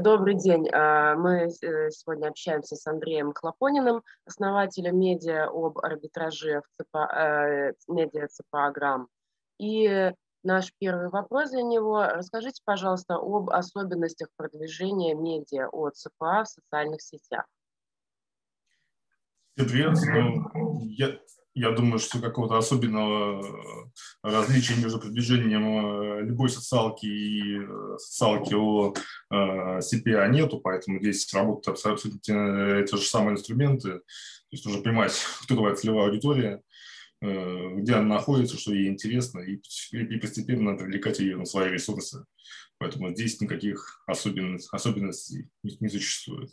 Добрый день. А, мы э, сегодня общаемся с Андреем Хлопониным, основателем медиа об арбитраже в ЦПА, э, медиа ЦПА И наш первый вопрос для него. Расскажите, пожалуйста, об особенностях продвижения медиа от ЦПА в социальных сетях. Привет. Ну, я, я думаю, что какого-то особенного э, различия между продвижением э, любой социалки и э, социалки о CPA нету, поэтому здесь работают абсолютно эти же самые инструменты. То есть нужно понимать, кто твоя целевая аудитория, где она находится, что ей интересно, и, постепенно привлекать ее на свои ресурсы. Поэтому здесь никаких особенностей, особенностей не существует.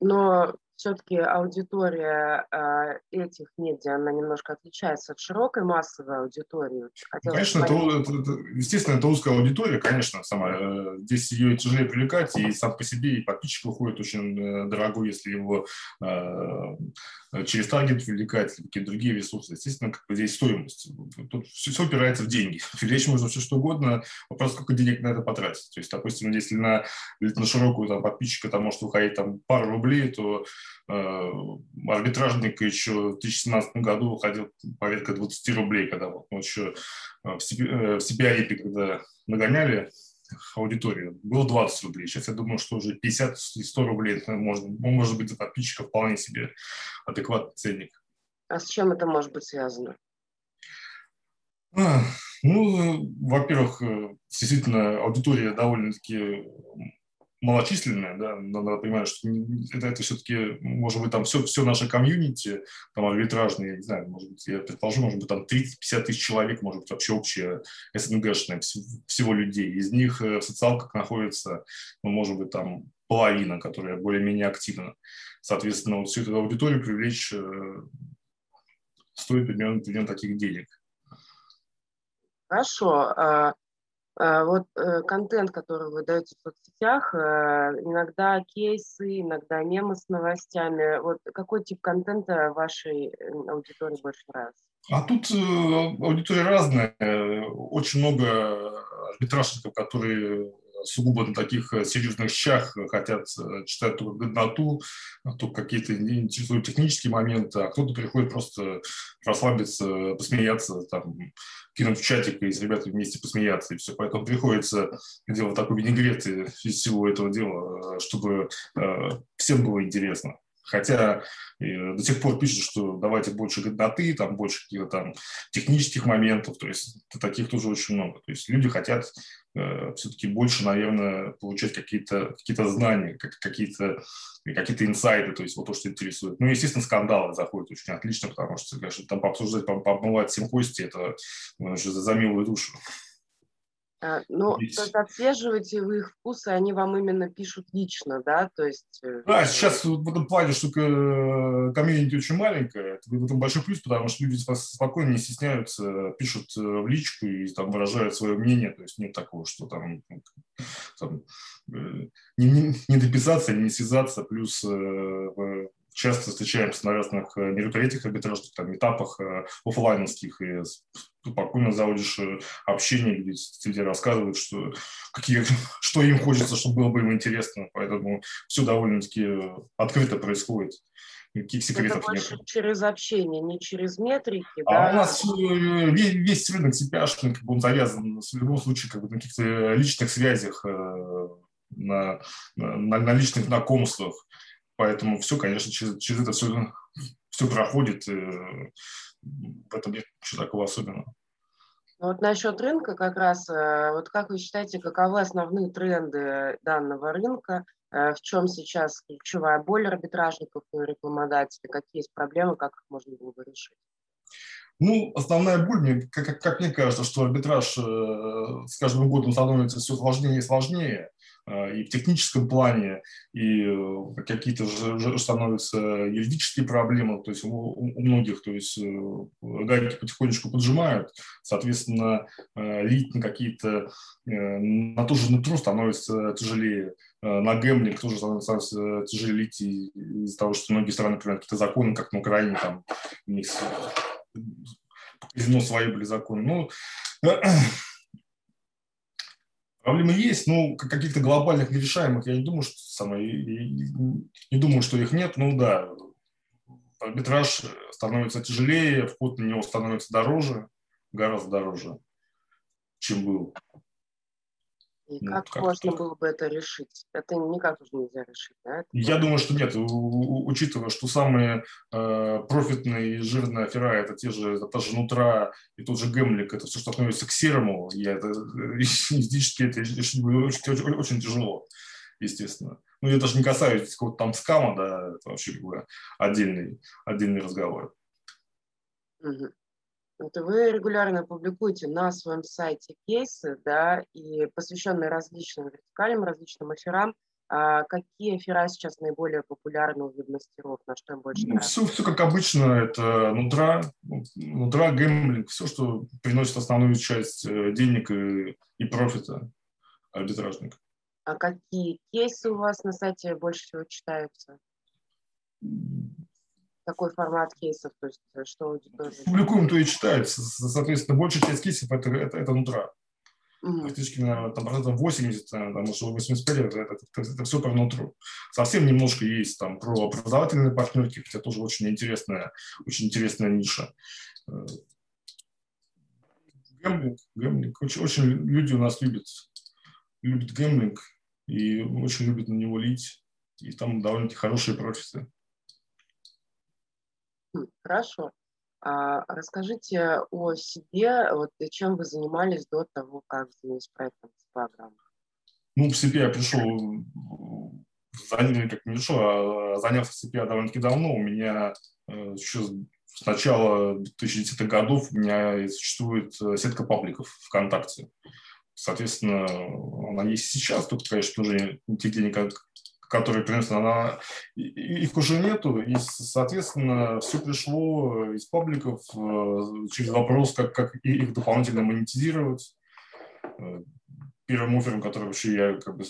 Но все-таки аудитория э, этих медиа, она немножко отличается от широкой массовой аудитории. Хотелось конечно, это, это, это, естественно, это узкая аудитория, конечно, сама. Э, здесь ее тяжелее привлекать, и сам по себе и подписчик выходит очень э, дорогой, если его э, через таргет привлекать, или какие-то другие ресурсы. Естественно, как бы здесь стоимость. Тут все, все упирается в деньги. Привлечь можно все что угодно, вопрос, сколько денег на это потратить. То есть, допустим, если на, на широкую там, подписчика там может выходить там, пару рублей, то арбитражник еще в 2017 году уходил порядка 20 рублей, когда вот, еще в CPI, э, когда нагоняли аудиторию, было 20 рублей. Сейчас я думаю, что уже 50 и 100 рублей это может, может быть за подписчика вполне себе адекватный ценник. А с чем это может быть связано? А, ну, во-первых, э, действительно, аудитория довольно-таки малочисленная, да, надо понимать, что это, это все-таки, может быть, там все, все наше комьюнити, там арбитражные, не знаю, может быть, я предположу, может быть, там 30-50 тысяч человек, может быть, вообще общее СНГшное всего людей. Из них э, в социалках находится, ну, может быть, там половина, которая более-менее активна. Соответственно, вот всю эту аудиторию привлечь э, стоит примерно, примерно таких денег. Хорошо. А вот э, контент, который вы даете в соцсетях, э, иногда кейсы, иногда мемы с новостями. Вот какой тип контента вашей э, аудитории больше нравится? А тут аудитория разная. Очень много арбитражников, которые сугубо на таких э, серьезных щах хотят э, читать только годноту, а то какие-то интересуют технические моменты, а кто-то приходит просто расслабиться, посмеяться, там, кинуть в чатик и с ребятами вместе посмеяться, и все. Поэтому приходится делать такой винегрет из всего этого дела, э, чтобы всем было интересно. Хотя до сих пор пишут, что давайте больше годноты, там больше каких-то там технических моментов, то есть таких тоже очень много. То есть люди хотят э, все-таки больше, наверное, получать какие-то какие знания, как, какие-то какие-то инсайты, то есть вот то, что интересует. Ну, естественно, скандалы заходят очень отлично, потому что, конечно, там пообсуждать, пообмывать всем кости, это ну, за милую душу. А, ну, то есть отслеживаете вы их вкусы, они вам именно пишут лично, да? То есть... Э, да, сейчас в этом плане, что комьюнити очень маленькая, это в этом большой плюс, потому что люди спокойно не стесняются, пишут э, в личку и там выражают свое мнение, то есть нет такого, что там, там э, не, не, не дописаться, не связаться, плюс часто встречаемся на разных э, мероприятиях арбитражных, там, этапах э, офлайновских, и спокойно заводишь э, общение, где тебе рассказывают, что, какие, что им хочется, чтобы было бы им интересно. Поэтому все довольно-таки открыто происходит. Никаких секретов Это нет. через общение, не через метрики, а да? у нас весь, весь рынок CPA, как бы он завязан в любом случае как бы, на каких-то личных связях, на, на, на личных знакомствах. Поэтому все, конечно, через, через это все, все проходит. Э, в этом нет ничего такого особенного. Ну, вот насчет рынка как раз, э, вот как вы считаете, каковы основные тренды данного рынка, э, в чем сейчас ключевая боль арбитражников и рекламодателей, какие есть проблемы, как их можно было бы решить? Ну, основная боль, мне, как, как, как мне кажется, что арбитраж э, с каждым годом становится все сложнее и сложнее. Э, и в техническом плане, и э, какие-то же становятся юридические проблемы, то есть у, у многих, то есть э, гайки потихонечку поджимают, соответственно, лить на какие-то, на ту же нутру становится тяжелее, на гэмблинг тоже становится тяжелее лить из-за того, что многие страны принимают какие-то законы, как на Украине, там у них казино свои были законы. Ну, Проблемы есть, но каких-то глобальных нерешаемых я не думаю, что самое, не думаю, что их нет. Ну да, арбитраж становится тяжелее, вход на него становится дороже, гораздо дороже, чем был. И ну, как, как можно было бы это решить? Это никак уже нельзя решить, да? Это Я думаю, что нет. У, учитывая, что самые э, профитные и жирные афера это те же, это та же Нутра и тот же Гемлик, это все, что относится к серому, я это физически это решить очень, очень, очень тяжело, естественно. Ну, я даже не касаюсь какого-то там скама, да, это вообще как бы отдельный, отдельный разговор. Угу. Вы регулярно публикуете на своем сайте кейсы, да, и посвященные различным вертикалям, различным аферам. А какие афера сейчас наиболее популярны у веб-мастеров? На что им больше ну, все, все как обычно. Это нутра, нутра, гэмблинг, все, что приносит основную часть э, денег и, и профита арбитражника. А какие кейсы у вас на сайте больше всего читаются? Такой формат кейсов, то есть э, что аудитория... Публикуем, то и читается. Соответственно, большая часть кейсов это, это, это нутра. Угу. Практически, наверное, там, процентов 80, там, может, 85, это, это, это, это все про нутру. Совсем немножко есть там про образовательные партнерки, хотя тоже очень интересная, очень интересная ниша. Э, гэмблинг, гэмблинг. Очень, очень люди у нас любят, любят гэмблинг и очень любят на него лить. И там довольно-таки хорошие профиты. Хорошо. А расскажите о себе, вот чем вы занимались до того, как занялись проектом программы. Ну, в CP я пришел, как не пришел, а занялся CP я довольно-таки давно. У меня э, еще с начала 2010-х годов у меня существует э, сетка пабликов ВКонтакте. Соответственно, она есть сейчас, только, конечно, уже те денег, которые приносят, она, их уже нету, и, соответственно, все пришло из пабликов э, через вопрос, как, как их дополнительно монетизировать. Э, первым оффером, который вообще я как бы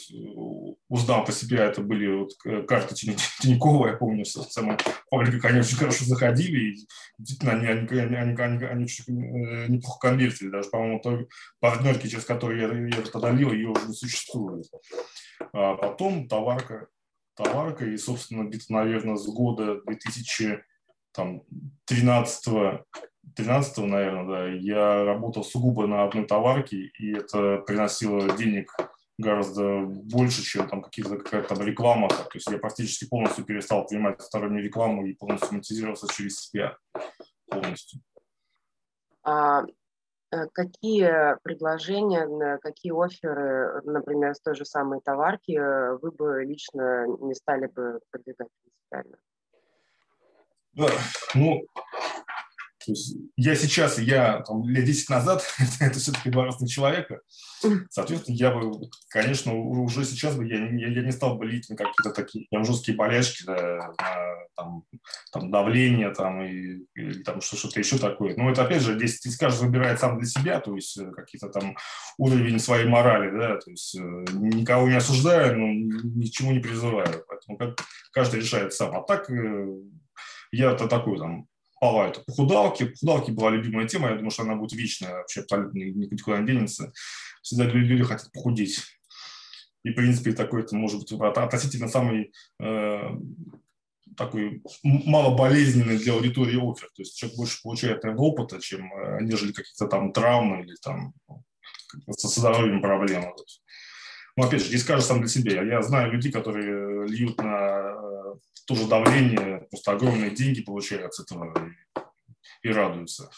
узнал по себе, это были вот карты Тинькова, я помню, что самые паблики, они очень хорошо заходили, и действительно они, они, они, они, они, они очень э, неплохо конвертили, даже, по-моему, той партнерки, через которую я, я тогда лил, ее уже не существует. А потом товарка, товарка, и, собственно, где-то, наверное, с года 2013 13 наверное, да, я работал сугубо на одной товарке, и это приносило денег гораздо больше, чем там какие-то какая-то там реклама. То есть я практически полностью перестал принимать стороннюю рекламу и полностью монетизировался через себя полностью. А Э, какие предложения, какие оферы, например, с той же самой товарки э, вы бы лично не стали бы продвигать принципиально? Да, ну, то есть я сейчас, я там, лет 10 назад, это все-таки два разных человека. Соответственно, я бы, конечно, уже сейчас бы я, я, я не стал бы лить на какие-то такие прям жесткие болячки, да, на, там, там, давление там, и, или там что-то еще такое. Но это, опять же, здесь, здесь каждый выбирает сам для себя, то есть э, какие-то там уровень своей морали, да, то есть э, никого не осуждаю, но ни к чему не призываю. Поэтому как, каждый решает сам. А так э, я-то такой там Пала это похудалки. Похудалки была любимая тема, я думаю, что она будет вечная, вообще абсолютно никуда не денется. Всегда люди хотят похудеть. И, в принципе, такой это может быть относительно самый э, такой малоболезненный для аудитории офер. То есть человек больше получает наверное, опыта, чем э, нежели какие-то там травмы или там со здоровьем проблемы. Но опять же, здесь каждый сам для себя. Я знаю людей, которые льют на э, то же давление, просто огромные деньги получают с этого и, и радуются.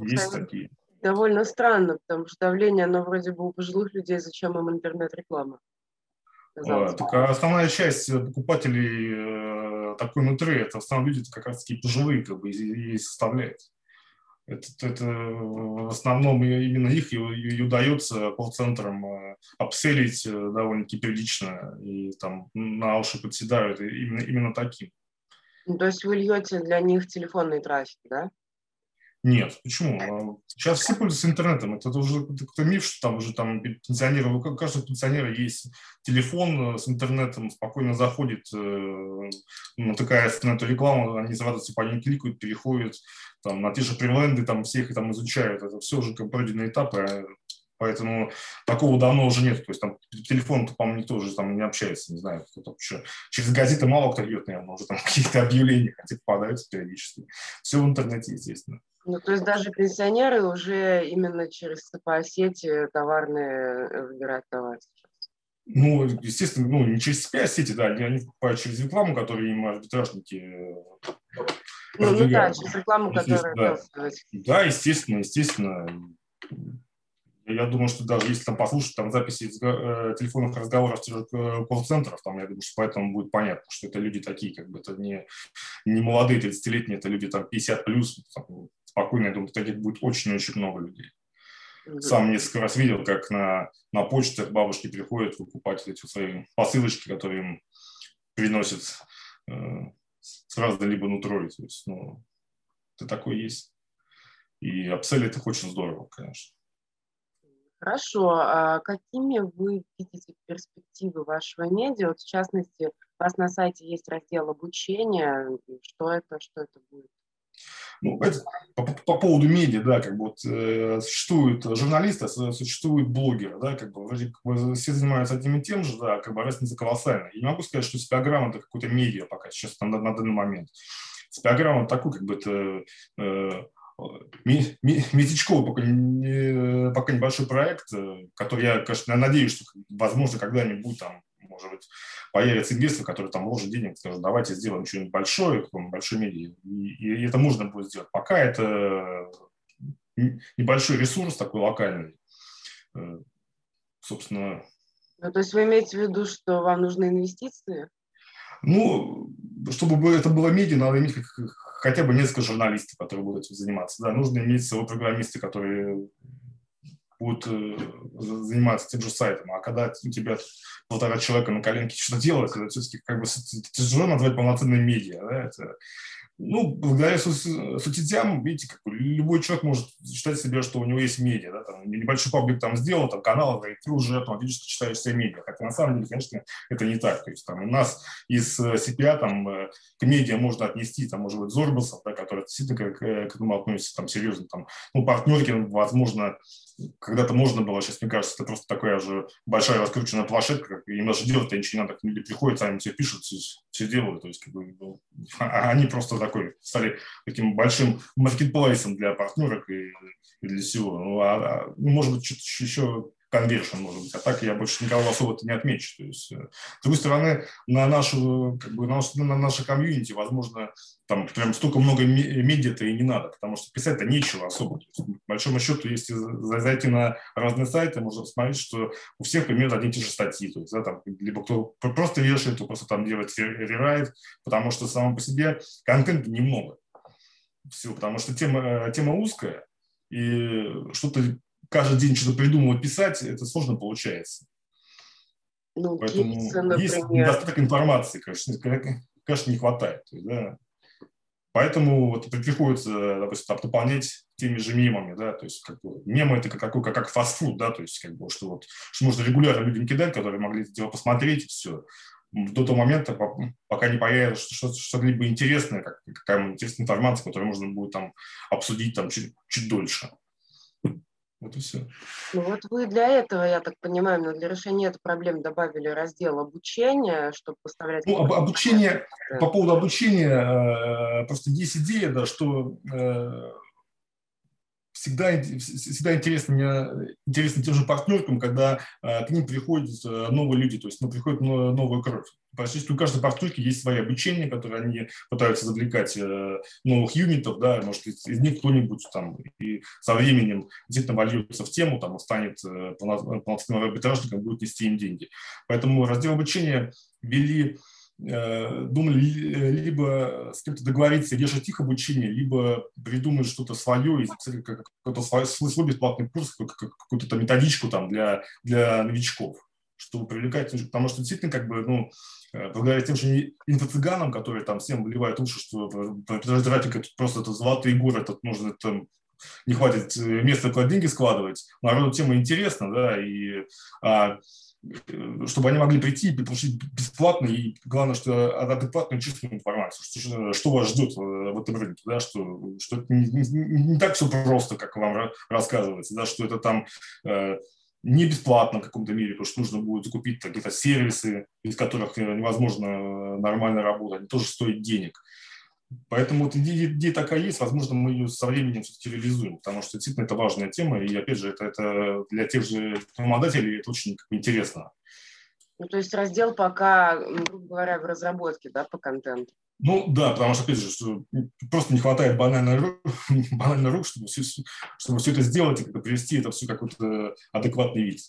Есть Это такие. Довольно странно, потому что давление, оно вроде бы у пожилых людей, зачем им интернет-реклама? А, так основная часть покупателей э, такой нутры, это в основном люди как раз таки пожилые как бы, и, и составляют. Это, это в основном именно их и, и удается колл-центрам э, обселить э, довольно-таки прилично и там на уши подседают именно, именно таким. Ну, то есть вы льете для них телефонный трафик, да? Нет, почему? Сейчас все пользуются интернетом. Это, уже какой-то миф, что там уже там пенсионеры, у каждого пенсионера есть телефон э, с интернетом, спокойно заходит, э, натыкается на эту рекламу, они сразу по ней кликают, переходят там, на те же приленды, там всех там изучают. Это все уже как пройденные этапы. А Поэтому такого давно уже нет. То есть там телефон, по-моему, никто уже там не общается, не знаю, кто там еще. Через газеты мало кто идет, наверное, уже там какие-то объявления хотя попадаются периодически. Все в интернете, естественно. Ну, то есть даже пенсионеры уже именно через сети товарные э, выбирают товар сейчас? Ну, естественно, ну, не через сети, да, они, они покупают через рекламу, которую им арбитражники э, ну, ну да, через рекламу, которая... Да. да, естественно, естественно. Я думаю, что даже если там послушать там записи э, телефонных разговоров э, колл-центров, там, я думаю, что поэтому будет понятно, что это люди такие, как бы, это не, не молодые 30-летние, это люди там 50 плюс, там, спокойно, я думаю, таких будет очень-очень много людей. Сам несколько раз видел, как на, на почте бабушки приходят выкупать эти свои посылочки, которые им приносят э, сразу либо нутрой. То есть, ну, это такое есть. И апсель это очень здорово, конечно. Хорошо. А какими вы видите перспективы вашего медиа? Вот в частности, у вас на сайте есть раздел обучения. Что это, что это будет? Ну, это, по, по поводу медиа, да, как бы вот э, существуют журналисты, существуют блогеры, да, как бы вроде как бы все занимаются одним и тем же, да, как бы разница колоссальная. Я не могу сказать, что спиограмма это какой-то медиа пока сейчас на, на данный момент. Спиограмма такой, как бы это э, Местечковый пока, не, пока небольшой проект, э, который я, конечно, надеюсь, что, возможно, когда-нибудь там, может быть, появится инвестор, который там вложит денег, скажет, давайте сделаем что-нибудь большое, большой медиа, и, и это можно будет сделать. Пока это небольшой ресурс такой локальный, э, собственно. Ну, то есть вы имеете в виду, что вам нужны инвестиции? Ну, чтобы это было медиа, надо иметь хотя бы несколько журналистов, которые будут этим заниматься. Да, нужно иметь своего программиста, которые будут э, заниматься тем же сайтом. А когда у тебя полтора человека на коленке что-то делают, это все-таки как бы тяжело назвать полноценной медиа. Да? Это, ну, благодаря соцсетям, видите, как любой человек может считать себя, что у него есть медиа, да, там, небольшой паблик там сделал, там канал, и ты уже автоматически читаешь все медиа, хотя на самом деле, конечно, это не так, то есть там у нас из э, там э, к медиа можно отнести, там, может быть, Зорбасов, да, который действительно к, к этому относится там серьезно, там, ну, партнерки, возможно, когда-то можно было, сейчас, мне кажется, это просто такая же большая раскрученная планшетка, как им даже делать-то ничего не надо, люди приходят, сами все пишут, все, все делают, то есть как бы, ну, а они просто такой стали таким большим маркетплейсом для партнерок и, и для всего. Ну, а, а, ну, может быть, что-то еще конвершн, может быть. А так я больше никого особо-то не отмечу. То есть, э, с другой стороны, на нашу, как бы, на, на наше комьюнити, возможно, там прям столько много медиа-то и не надо, потому что писать-то нечего особо. Есть, по большому счету, если зайти на разные сайты, можно посмотреть, что у всех примерно одни и те же статьи. То есть, да, там, либо кто просто вешает, кто просто там делает рерайт, потому что само по себе контента немного. Все, потому что тема, э, тема узкая, и что-то каждый день что-то придумывать, писать, это сложно получается. Ну, Поэтому кейсы, есть недостаток информации, конечно, конечно, не хватает. да. Поэтому вот приходится, допустим, там, дополнять теми же мемами, да, то есть как бы мемы это как, как, как фастфуд, да, то есть как бы, что вот, что можно регулярно людям кидать, которые могли это дело посмотреть, и все. До того момента, пока не появится что-либо интересное, как, какая-нибудь интересная информация, которую можно будет там обсудить там чуть, чуть дольше. Вот и все. Ну вот вы для этого, я так понимаю, для решения этой проблемы добавили раздел обучения, чтобы поставлять... Ну, об, обучение, по поводу обучения, э, просто есть идея, да, что э, всегда, всегда интересно, мне, интересно тем же партнеркам, когда э, к ним приходят э, новые люди, то есть ну, приходит новая кровь. Практически у каждой партнерки есть свои обучения, которые они пытаются завлекать э, новых юнитов, да, может, из, из них кто-нибудь там и со временем действительно вольется в тему, там, станет полноценным арбитражником, будет нести им деньги. Поэтому раздел обучения вели думали либо с кем-то договориться, вешать их обучение, либо придумать что-то свое и записать какой-то свой, свой бесплатный курс, какую-то там методичку там для, для новичков, чтобы привлекать, потому что действительно как бы, ну, э, благодаря тем же инфо-цыганам, которые там всем выливают уши, что это просто это золотые горы, это нужно там не хватит места куда деньги складывать. Народу тема интересна, да, и а, чтобы они могли прийти и получить бесплатно, и главное, что адекватную чистую информацию, что, что вас ждет э, в этом рынке, да, что, что это не, не, не так все просто, как вам рассказывается, да, что это там э, не бесплатно в каком-то мире, потому что нужно будет закупить какие-то сервисы, без которых невозможно нормально работать, они тоже стоят денег. Поэтому вот идея, идея такая есть, возможно, мы ее со временем все-таки реализуем, потому что действительно это важная тема, и опять же, это, это для тех же рекламодателей это очень интересно. Ну, то есть раздел пока, грубо говоря, в разработке, да, по контенту? Ну да, потому что, опять же, что просто не хватает банальной рук, банальной рук чтобы, все, чтобы все это сделать и привести это все какой-то адекватный вид.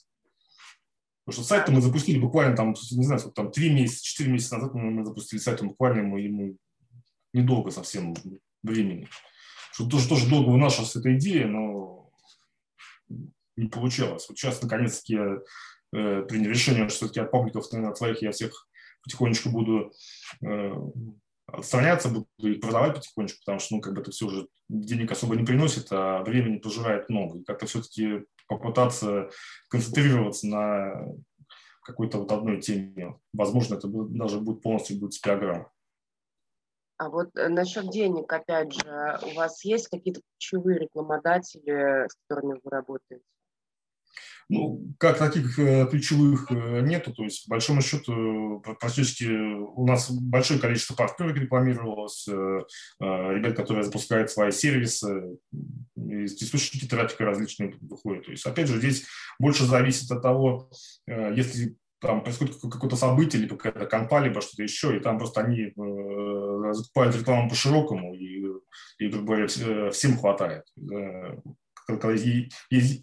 Потому что сайт мы запустили буквально там, не знаю, сколько там, три месяца, четыре месяца назад мы запустили сайт, буквально мы ему недолго совсем времени. Что тоже, тоже долго вынашивалась эта идея, но не получалось. Вот сейчас, наконец-таки, я э, принял решение, что все-таки от пабликов, наверное, от своих я всех потихонечку буду э, отстраняться, буду их продавать потихонечку, потому что, ну, как бы это все уже денег особо не приносит, а времени пожирает много. И как-то все-таки попытаться концентрироваться на какой-то вот одной теме. Возможно, это даже будет полностью будет спиограмма. А вот э, насчет денег, опять же, у вас есть какие-то ключевые рекламодатели, с которыми вы работаете? Ну, как таких э, ключевых э, нету, то есть, по большому счету, практически у нас большое количество партнеров рекламировалось, ребят, которые запускают свои сервисы, источники трафика различные выходят. То есть, опять же, здесь больше зависит от того, если там происходит какое-то событие, либо какая-то компания, либо что-то еще, и там просто они закупают рекламу по-широкому, и, и, грубо говоря, всем хватает, э, когда есть,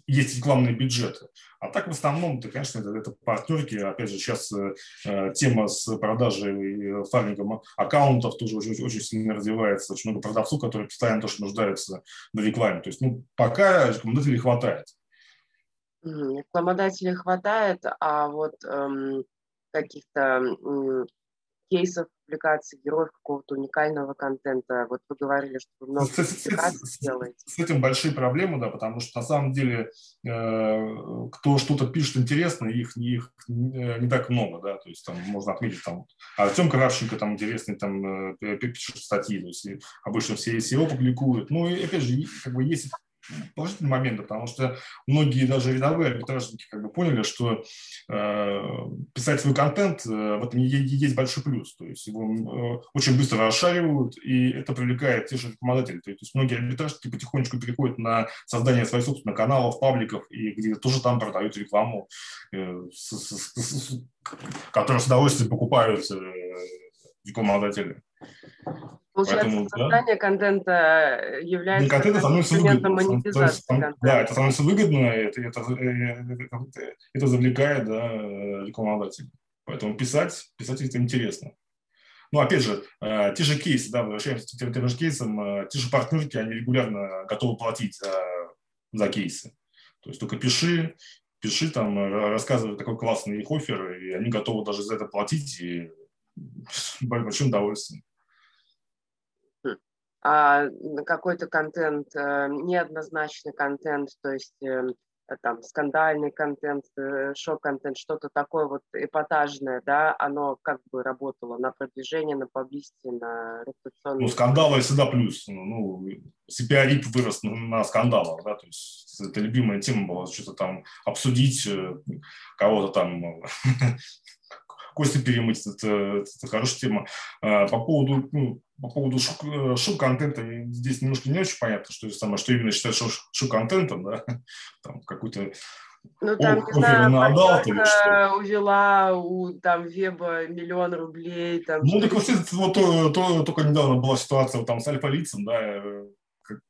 есть рекламные бюджеты. А так в основном, это, конечно, это, это партнерки. Опять же, сейчас э, тема с продажей фармингом аккаунтов тоже очень, очень сильно развивается. Очень много продавцов, которые постоянно тоже нуждаются в рекламе. То есть, ну, пока рекомендателей хватает. Рекламодателей хватает, а вот эм, каких-то кейсов публикаций героев какого-то уникального контента. Вот вы говорили, что вы много публикаций делаете. С этим большие проблемы, да, потому что на самом деле э, кто что-то пишет интересно, их, их не, не так много, да, то есть там можно отметить там Артем Кравченко там интересный там э, пишет статьи, то есть обычно все SEO публикуют. Ну и опять же, как бы есть положительные моменты, потому что многие даже рядовые арбитражники как бы поняли, что э, писать свой контент э, в этом есть большой плюс, то есть его э, очень быстро расшаривают, и это привлекает те же рекламодатели, то есть многие арбитражники потихонечку переходят на создание своих собственных каналов, пабликов, и где тоже там продают рекламу, э, с, с, с, которую с удовольствием покупают э, рекламодатели. Получается, Поэтому, создание да, контента э, является контента инструментом монетизации. Есть, да, это становится выгодно, это, это, это, это завлекает да, рекламодателей. Поэтому писать, писать это интересно. Ну, опять же, э, те же кейсы, да, возвращаемся к тем, тем же кейсам, э, те же партнерки, они регулярно готовы платить за, за кейсы. То есть только пиши, пиши там, рассказывай такой классный их офер, и они готовы даже за это платить, и с большим удовольствием какой-то контент, э, неоднозначный контент, то есть э, там скандальный контент, э, шок-контент, что-то такое вот эпатажное, да, оно как бы работало на продвижение, на паблисти, на репутационные... Ну, скандалы всегда плюс. Ну, CPR вырос на скандалах, да, то есть это любимая тема была, что-то там обсудить, кого-то там кости перемыть, это, это хорошая тема. А, по поводу, ну, по поводу шоу-контента здесь немножко не очень понятно, что, самое, что именно считать шоу-контентом, да, там какой-то ну, там, О, не знаю, на увела у там Веба миллион рублей. Там, ну, так вот, вот то, то, только недавно была ситуация вот, там с Альфа-лицем, да, э,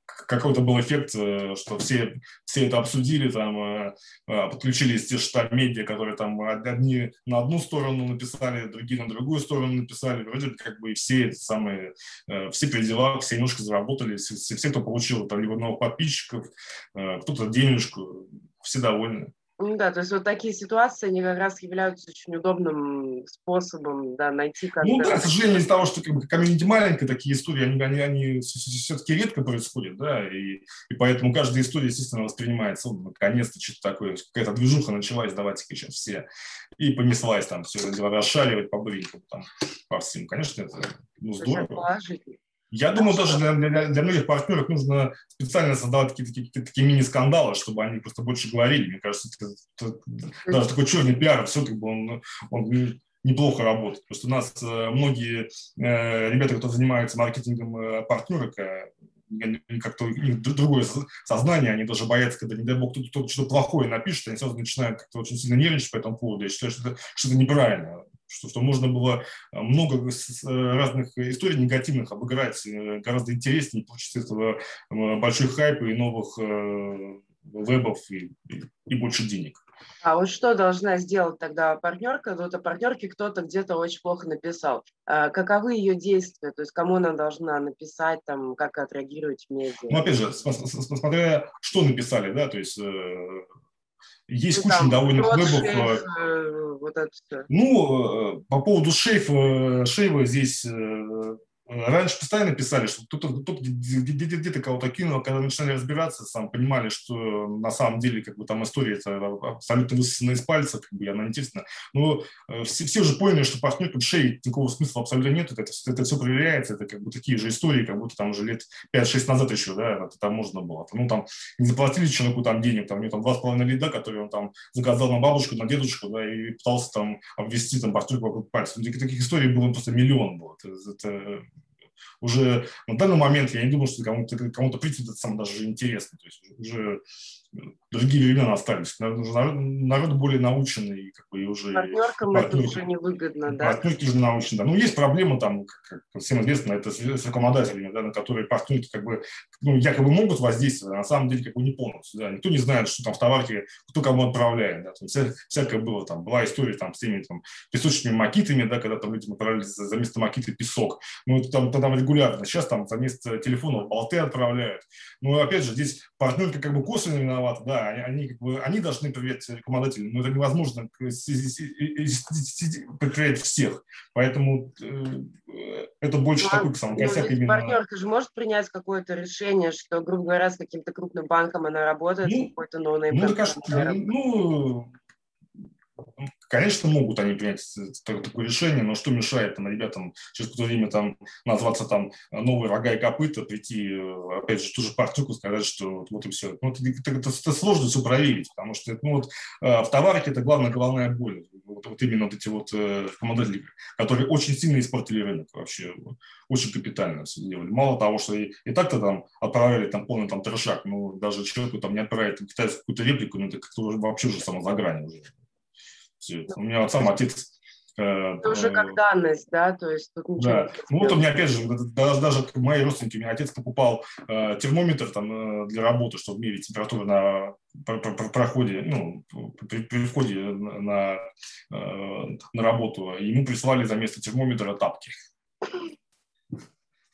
какой-то был эффект, э, что все, все это обсудили, там, э, э, подключились те штаб медиа, которые там одни на одну сторону написали, другие на другую сторону написали, вроде как бы и все эти самые, все при все немножко заработали, все, все, кто получил там либо новых подписчиков, кто-то денежку, все довольны. Ну да, то есть вот такие ситуации, они как раз являются очень удобным способом да, найти контент. Ну да, к сожалению, из-за того, что как бы, комьюнити маленькая, такие истории, они, они, они все-таки редко происходят, да, и, и поэтому каждая история, естественно, воспринимается, вот, наконец-то что-то такое, какая-то движуха началась, давайте-ка сейчас все, и понеслась там все, расшаливать по там, по всем. Конечно, это ну, здорово. Положительно. Я думаю, даже для, для, для многих партнеров нужно специально создавать какие-то такие, такие мини-скандалы, чтобы они просто больше говорили. Мне кажется, это, это, даже такой черный пиар, все как бы он, он неплохо работает. Потому что у нас э, многие э, ребята, кто занимаются маркетингом э, партнерок, как-то у них другое сознание, они даже боятся, когда, не дай бог, кто-то что-то плохое напишет, они сразу начинают как-то очень сильно нервничать по этому поводу. Я считаю, что это, что это неправильно что, что можно было э, много э, разных историй негативных обыграть э, гораздо интереснее, получить этого большой хайп и новых вебов и, и, и больше денег. А вот что должна сделать тогда партнерка? Вот о партнерке кто-то где-то очень плохо написал. А каковы ее действия? То есть кому она должна написать, там, как отреагировать в медиа? Ну, опять же, смотря что написали, да, то есть есть ну, куча недовольных вебов. Шейф, э, вот это все. Ну, э, по поводу шейфа, шейва здесь э, Раньше постоянно писали, что кто-то, кто где-то кого-то кинул, когда начинали разбираться, сам понимали, что на самом деле как бы там история это абсолютно высосана из пальца, как бы она интересна. Но э, все, все уже поняли, что партнер тут шеи никакого смысла абсолютно нет, это, это, все проверяется, это как бы такие же истории, как будто там уже лет 5-6 назад еще, да, это там можно было. Ну, там не заплатили человеку там денег, там у него там два с половиной лида, которые он там заказал на бабушку, на дедушку, да, и пытался там обвести там партнер вокруг пальца. Ну, таких историй было просто миллион было. Это, это уже на данный момент я не думаю, что кому-то кому, -то, принцип это сам даже интересно. То есть уже другие времена остались. Народ, народ более наученный, как бы, и уже... Партнеркам партнерки, это уже невыгодно, да? Партнерки уже научены, да. Ну, есть проблема там, как, всем известно, это с, с рекламодателями, да, на которые партнерки как бы, ну, якобы могут воздействовать, а на самом деле как бы не полностью, да. Никто не знает, что там в товарке, кто кому отправляет, да. Там, вся, всякое было, там, была история там с теми там песочными макитами, да, когда там людям отправляли за, за место макиты песок. Ну, это там, там регулярно. Сейчас там за место телефона болты отправляют. Ну, опять же, здесь партнерка как бы косвенно виновата, да, они, они, как бы, они должны проверять рекламодателей, но это невозможно проверять всех. Поэтому э, это больше ну, такой сам косяк именно. Партнерка же может принять какое-то решение, что, грубо говоря, с каким-то крупным банком она работает, ну, какой-то ноунейм. Ну, ну, Конечно, могут они принять такое решение, но что мешает там, ребятам через какое-то время там назваться там новые рога и копыта, прийти, э, опять же, ту же партюку сказать, что вот, и все. Ну, это, это, это сложно все проверить, потому что ну, вот, э, в товарике это главная головная боль. Вот, вот именно вот эти вот э, командатели, которые очень сильно испортили рынок вообще, очень капитально все делали. Мало того, что и, и так-то там отправляли там полный там трешак, ну, даже человеку там не отправить китайскую какую-то реплику, ну, это как-то вообще уже само за грани уже. У меня вот сам отец э, это уже как э, данность, да, то есть тут ничего да. Ну вот у меня опять же, даже, даже мои родственники, у меня отец покупал э, термометр там э, для работы, чтобы мерить температуру на про, про, проходе, ну, при, при входе на, э, на работу. Ему прислали за место термометра тапки.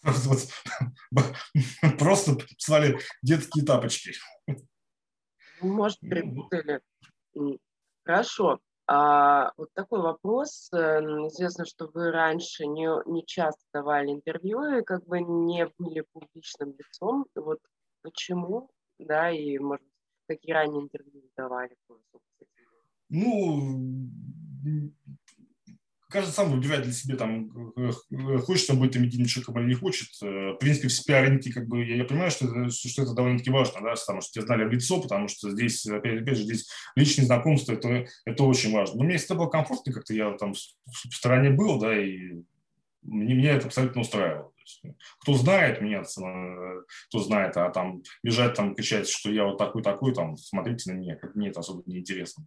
Просто прислали детские тапочки. Может, ну, перепутали. Хорошо. А, вот такой вопрос. Эм, известно, что вы раньше не, не часто давали интервью и как бы не были публичным лицом. Вот почему, да, и, может какие ранние интервью давали? Ну, каждый сам выбирает для себя, там, э, э, хочет он быть там единым человеком или не хочет. Э, в принципе, все пиарники, как бы, я, я понимаю, что это, что это довольно-таки важно, да, потому что тебя знали в лицо, потому что здесь, опять, опять же, здесь личные знакомства, это, это очень важно. Но мне всегда было комфортно, как-то я там в стороне был, да, и мне, меня это абсолютно устраивало. Кто знает меня, кто знает, а там бежать, там кричать, что я вот такой-такой, там, смотрите на меня, как мне это особо не интересно.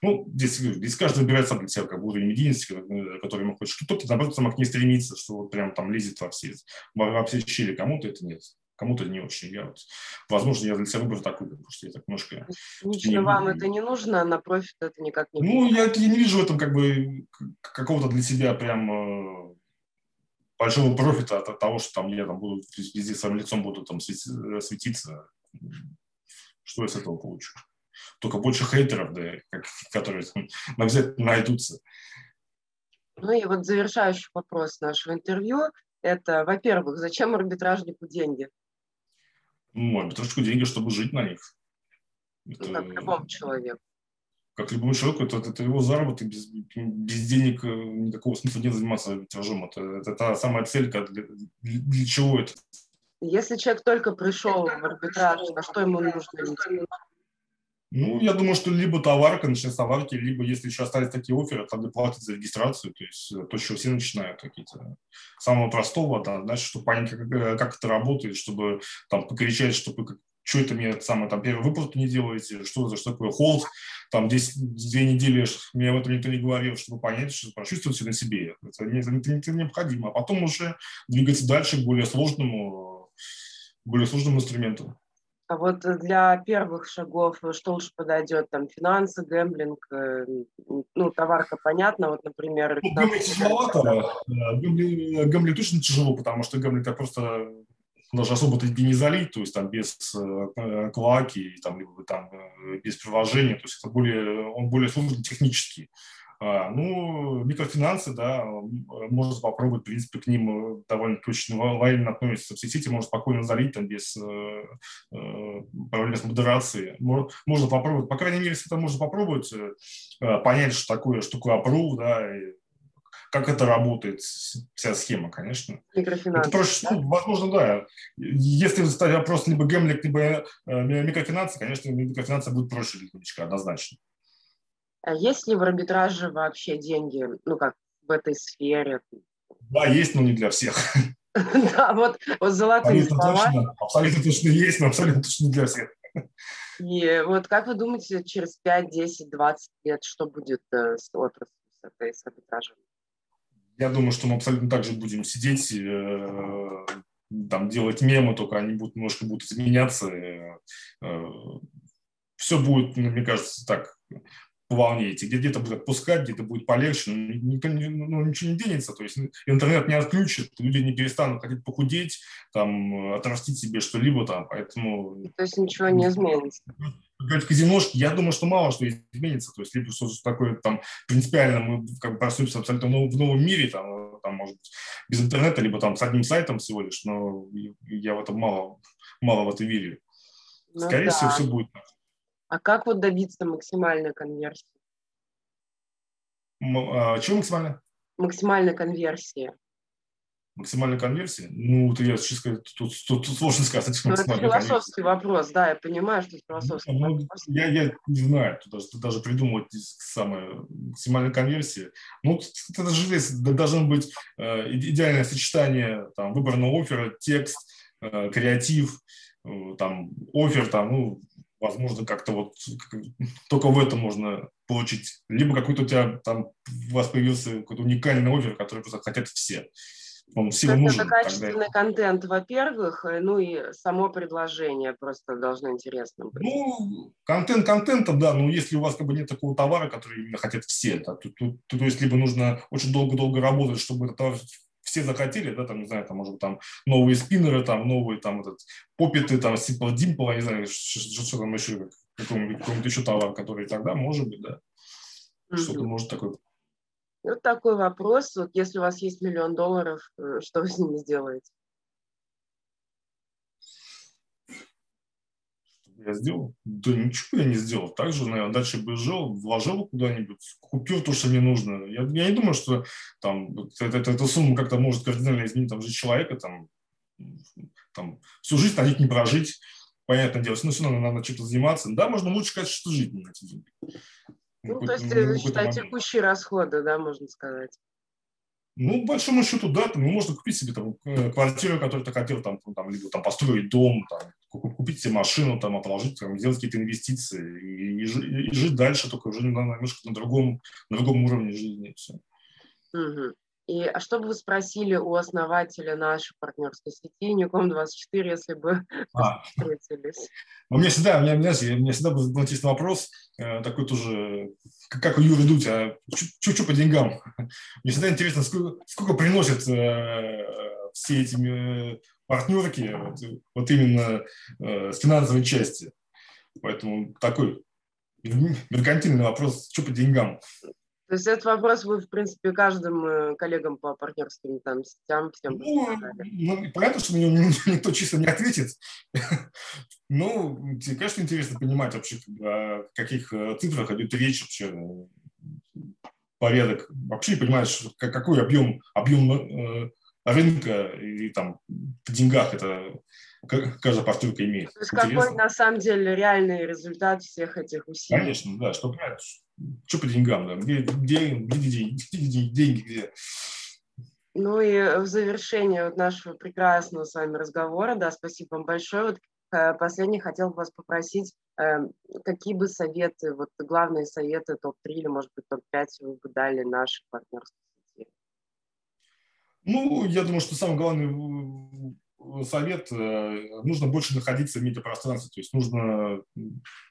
Ну, здесь, здесь каждый выбирает сам для себя как бы уровень медийности, э, который ему хочет. Кто-то, наоборот, сам к ней стремится, что вот прям там лезет во все, во все щели. Кому-то это нет, кому-то не очень. Я вот, возможно, я для себя выбрал такой, потому что я так немножко... Лично не, вам это не нужно, а на профит это никак не... Ну, я, я не вижу в этом как бы какого-то для себя прям э, большого профита от того, что там я там буду везде своим лицом буду там светиться. Что я с этого получу? только больше хейтеров, да, которые обязательно найдутся. Ну и вот завершающий вопрос нашего интервью – это, во-первых, зачем арбитражнику деньги? Ну, арбитражнику деньги, чтобы жить на них. Это... Ну, как любому человеку. Как любому человеку, это, это его заработок, без, без денег э, никакого смысла нет заниматься арбитражом. Это, это та самая цель, для, для чего это. Если человек только пришел в арбитраж, на что ему нужно идти? Ну, я думаю, что либо товарка, начинать с товарки, либо если еще остались такие оферы, тогда платят за регистрацию, то есть э, то, что все начинают какие-то. Самого простого, да, значит, чтобы понять, как, э, как это работает, чтобы там покричать, чтобы что это мне самое там первый выплат не делаете, что за что такое холд, там 10, две недели мне об этом никто не говорил, чтобы понять, что прочувствовать все на себе. Это, это, это, это необходимо. А потом уже двигаться дальше к более сложному, более сложному инструменту. А вот для первых шагов э, что лучше подойдет? Там финансы, гэмблинг, э, ну, товарка понятно, вот, например... Ну, гэмблинг тяжеловато, гэмблинг, гэмблинг точно тяжело, потому что гэмблинг это просто даже особо ты не залить, то есть там без э, клаки, там, либо там без приложения, то есть это более, он более сложный технический. А, ну, микрофинансы, да, можно попробовать, в принципе, к ним э, довольно точно лояльно относятся. Все сети можно спокойно залить там без э, э, проблем с модерацией. Можно попробовать, по крайней мере, если это можно попробовать, понять, что такое, что такое approve, да, и как это работает, вся схема, конечно. Это проще, да? ну, возможно, да. Если ставить вопрос либо гемлик, либо микрофинансы, конечно, микрофинансы будут проще для новичка, однозначно. А есть ли в арбитраже вообще деньги, ну как в этой сфере? Да, есть, но не для всех. Да, вот, вот золотые слова. абсолютно точно есть, но абсолютно точно не для всех. И вот как вы думаете, через 5, 10, 20 лет, что будет э, с отраслью, с с арбитражем? Я думаю, что мы абсолютно так же будем сидеть, э, там, делать мемы, только они будут немножко будут изменяться. Э, все будет, мне кажется, так по волне идти, где где-то будет отпускать, где-то будет полегче, но никто, ну, ничего не денется, то есть интернет не отключит, люди не перестанут хотеть похудеть, там, отрастить себе что-либо там, поэтому... То есть ничего не изменится? Говорить казиношки, я думаю, что мало что изменится, то есть либо что-то такое там принципиально мы как бы проснемся абсолютно в новом мире, там, там, может быть, без интернета, либо там с одним сайтом всего лишь, но я в этом мало, мало в это верю. Ну, Скорее да. всего, все будет так. А как вот добиться максимальной конверсии? А, чего максимально? Максимальной конверсии. Максимальной конверсии? Ну, это я сейчас сказать, тут, тут, тут сложно сказать. Ну, это философский конверсии. вопрос, да, я понимаю, что это философский ну, вопрос. Я, я не знаю, тут даже, даже придумывать самое максимальная конверсия. Ну, это же должно быть э, идеальное сочетание там, выбранного оффера, текст, э, креатив, э, там, офер, там, ну, возможно, как-то вот только в этом можно получить. Либо какой-то у тебя там у вас появился какой-то уникальный офер, который просто хотят все. Он всем это нужен. Это качественный тогда. контент, во-первых, э, ну и само предложение просто должно интересно быть. Ну, контент контентом, да, но если у вас как бы нет такого товара, который именно хотят все, да, то, то, то, то есть либо нужно очень долго-долго работать, чтобы этот товар все захотели, да, там, не знаю, там, может быть, там новые спиннеры, там, новые, там, этот, попиты, там, Simple Dimple, не знаю, что, что там еще, какой-нибудь, какой еще товар, который тогда, может быть, да, mm-hmm. что-то может такое. Вот такой вопрос, вот если у вас есть миллион долларов, э, что вы с ними сделаете? я сделал? Да ничего я не сделал. Также, наверное, дальше бы жил, вложил куда-нибудь, купил то, что мне нужно. Я, я не думаю, что там эта, эта, эта сумма как-то может кардинально изменить там, жизнь человека, там, там, всю жизнь на них не прожить. Понятное дело, но все равно надо чем-то заниматься. Да, можно лучше, конечно, что жить на эти деньги. Ну, то есть, ну, считай, текущие расходы, да, можно сказать. Ну, большому счету, да, там, ну, можно купить себе там, э, квартиру, которую ты хотел, там, там, либо там, построить дом, там, купить себе машину, там, отложить, там, сделать какие-то инвестиции и, и, и жить дальше, только уже на, немножко на другом, на другом уровне жизни. Все. Угу. И а что бы вы спросили у основателя нашей партнерской сети Ником24, если бы а. встретились? У меня всегда, у меня, у меня всегда был интересный вопрос, э, такой тоже, как, как у Юры Дудя, чуть-чуть по деньгам. Мне всегда интересно, сколько, сколько приносят э, все эти э, партнерки вот, вот именно э, с финансовой части. Поэтому такой меркантильный вопрос, что по деньгам? То есть этот вопрос вы, в принципе, каждым э, коллегам по партнерским там сетям всем ну, ну, понятно, что на него никто чисто не ответит. Ну, конечно, интересно понимать вообще, о каких э, цифрах идет речь вообще, э, порядок. Вообще не понимаешь, какой объем, объем рынка и там в деньгах это каждая партнерка имеет. То есть Интересно. какой на самом деле реальный результат всех этих усилий? Конечно, да, что что по деньгам, да, где, где, где, деньги, где деньги, где. Ну и в завершение нашего прекрасного с вами разговора, да, спасибо вам большое. Вот э, последний хотел бы вас попросить, э, какие бы советы, вот главные советы топ-3 или, может быть, топ-5 вы бы дали нашей партнерской сети? Ну, я думаю, что самое главное совет, э, нужно больше находиться в медиапространстве, то есть нужно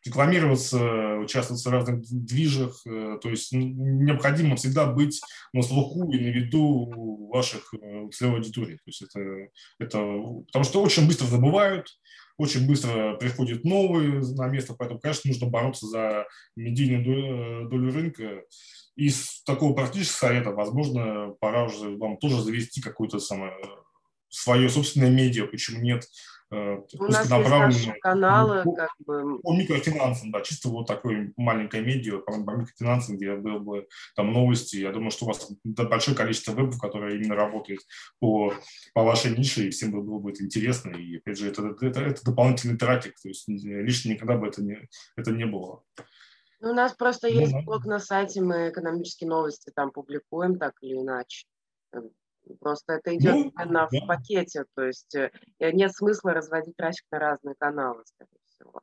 рекламироваться, участвовать в разных движах, э, то есть необходимо всегда быть на слуху и на виду ваших э, целевой аудитории. То есть это, это, потому что очень быстро забывают, очень быстро приходят новые на место, поэтому, конечно, нужно бороться за медийную долю рынка. Из такого практического совета, возможно, пора уже вам тоже завести какую-то самое свое собственное медиа, почему нет? Э, У нас есть наши каналы, по, как бы... По микрофинансам, да, чисто вот такое маленькое медиа по, по микрофинансам, где было бы там новости. Я думаю, что у вас большое количество вебов, которые именно работают по, по вашей нише, и всем было бы это интересно. И, опять же, это, это, это дополнительный трафик, то есть лишнее никогда бы это не, это не было. Ну, у нас просто ну, есть блог на сайте, мы экономические новости там публикуем так или иначе. Просто это идет ну, именно да. в пакете, то есть э, нет смысла разводить трафик на разные каналы, скорее всего.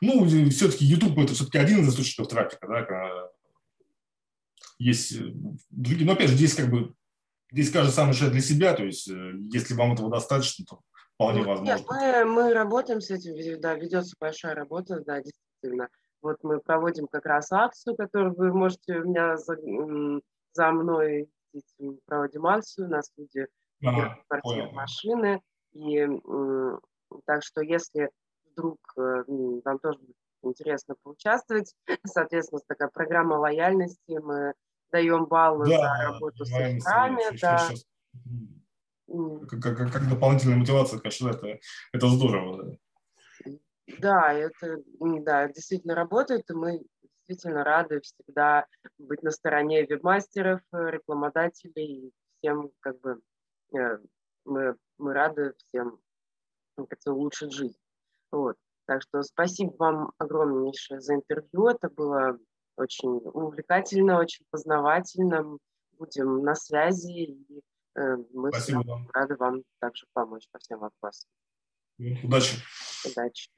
Ну, все-таки YouTube это все-таки один из источников трафика, да, есть э, другие, но опять же здесь как бы здесь каждый сам решает для себя, то есть э, если вам этого достаточно, то вполне ну, возможно. Нет, мы, мы работаем с этим, да, ведется большая работа, да, действительно. Вот мы проводим как раз акцию, которую вы можете у меня за, за мной мы проводим акцию, на студии ага, квартиры машины. И так что если вдруг э, вам тоже будет интересно поучаствовать, соответственно, такая программа лояльности, мы даем баллы да, за работу с играми. Да. Как, как, как дополнительная мотивация, конечно, это, это здорово. Да. Да, это да, действительно работает, и мы действительно рады всегда быть на стороне вебмастеров, э, рекламодателей, всем как бы э, мы, мы рады всем как улучшить жизнь. Вот. Так что спасибо вам огромнейшее за интервью. Это было очень увлекательно, очень познавательно. Будем на связи, и э, мы Спасибо вам. рады вам также помочь по всем вопросам. Удачи. Удачи.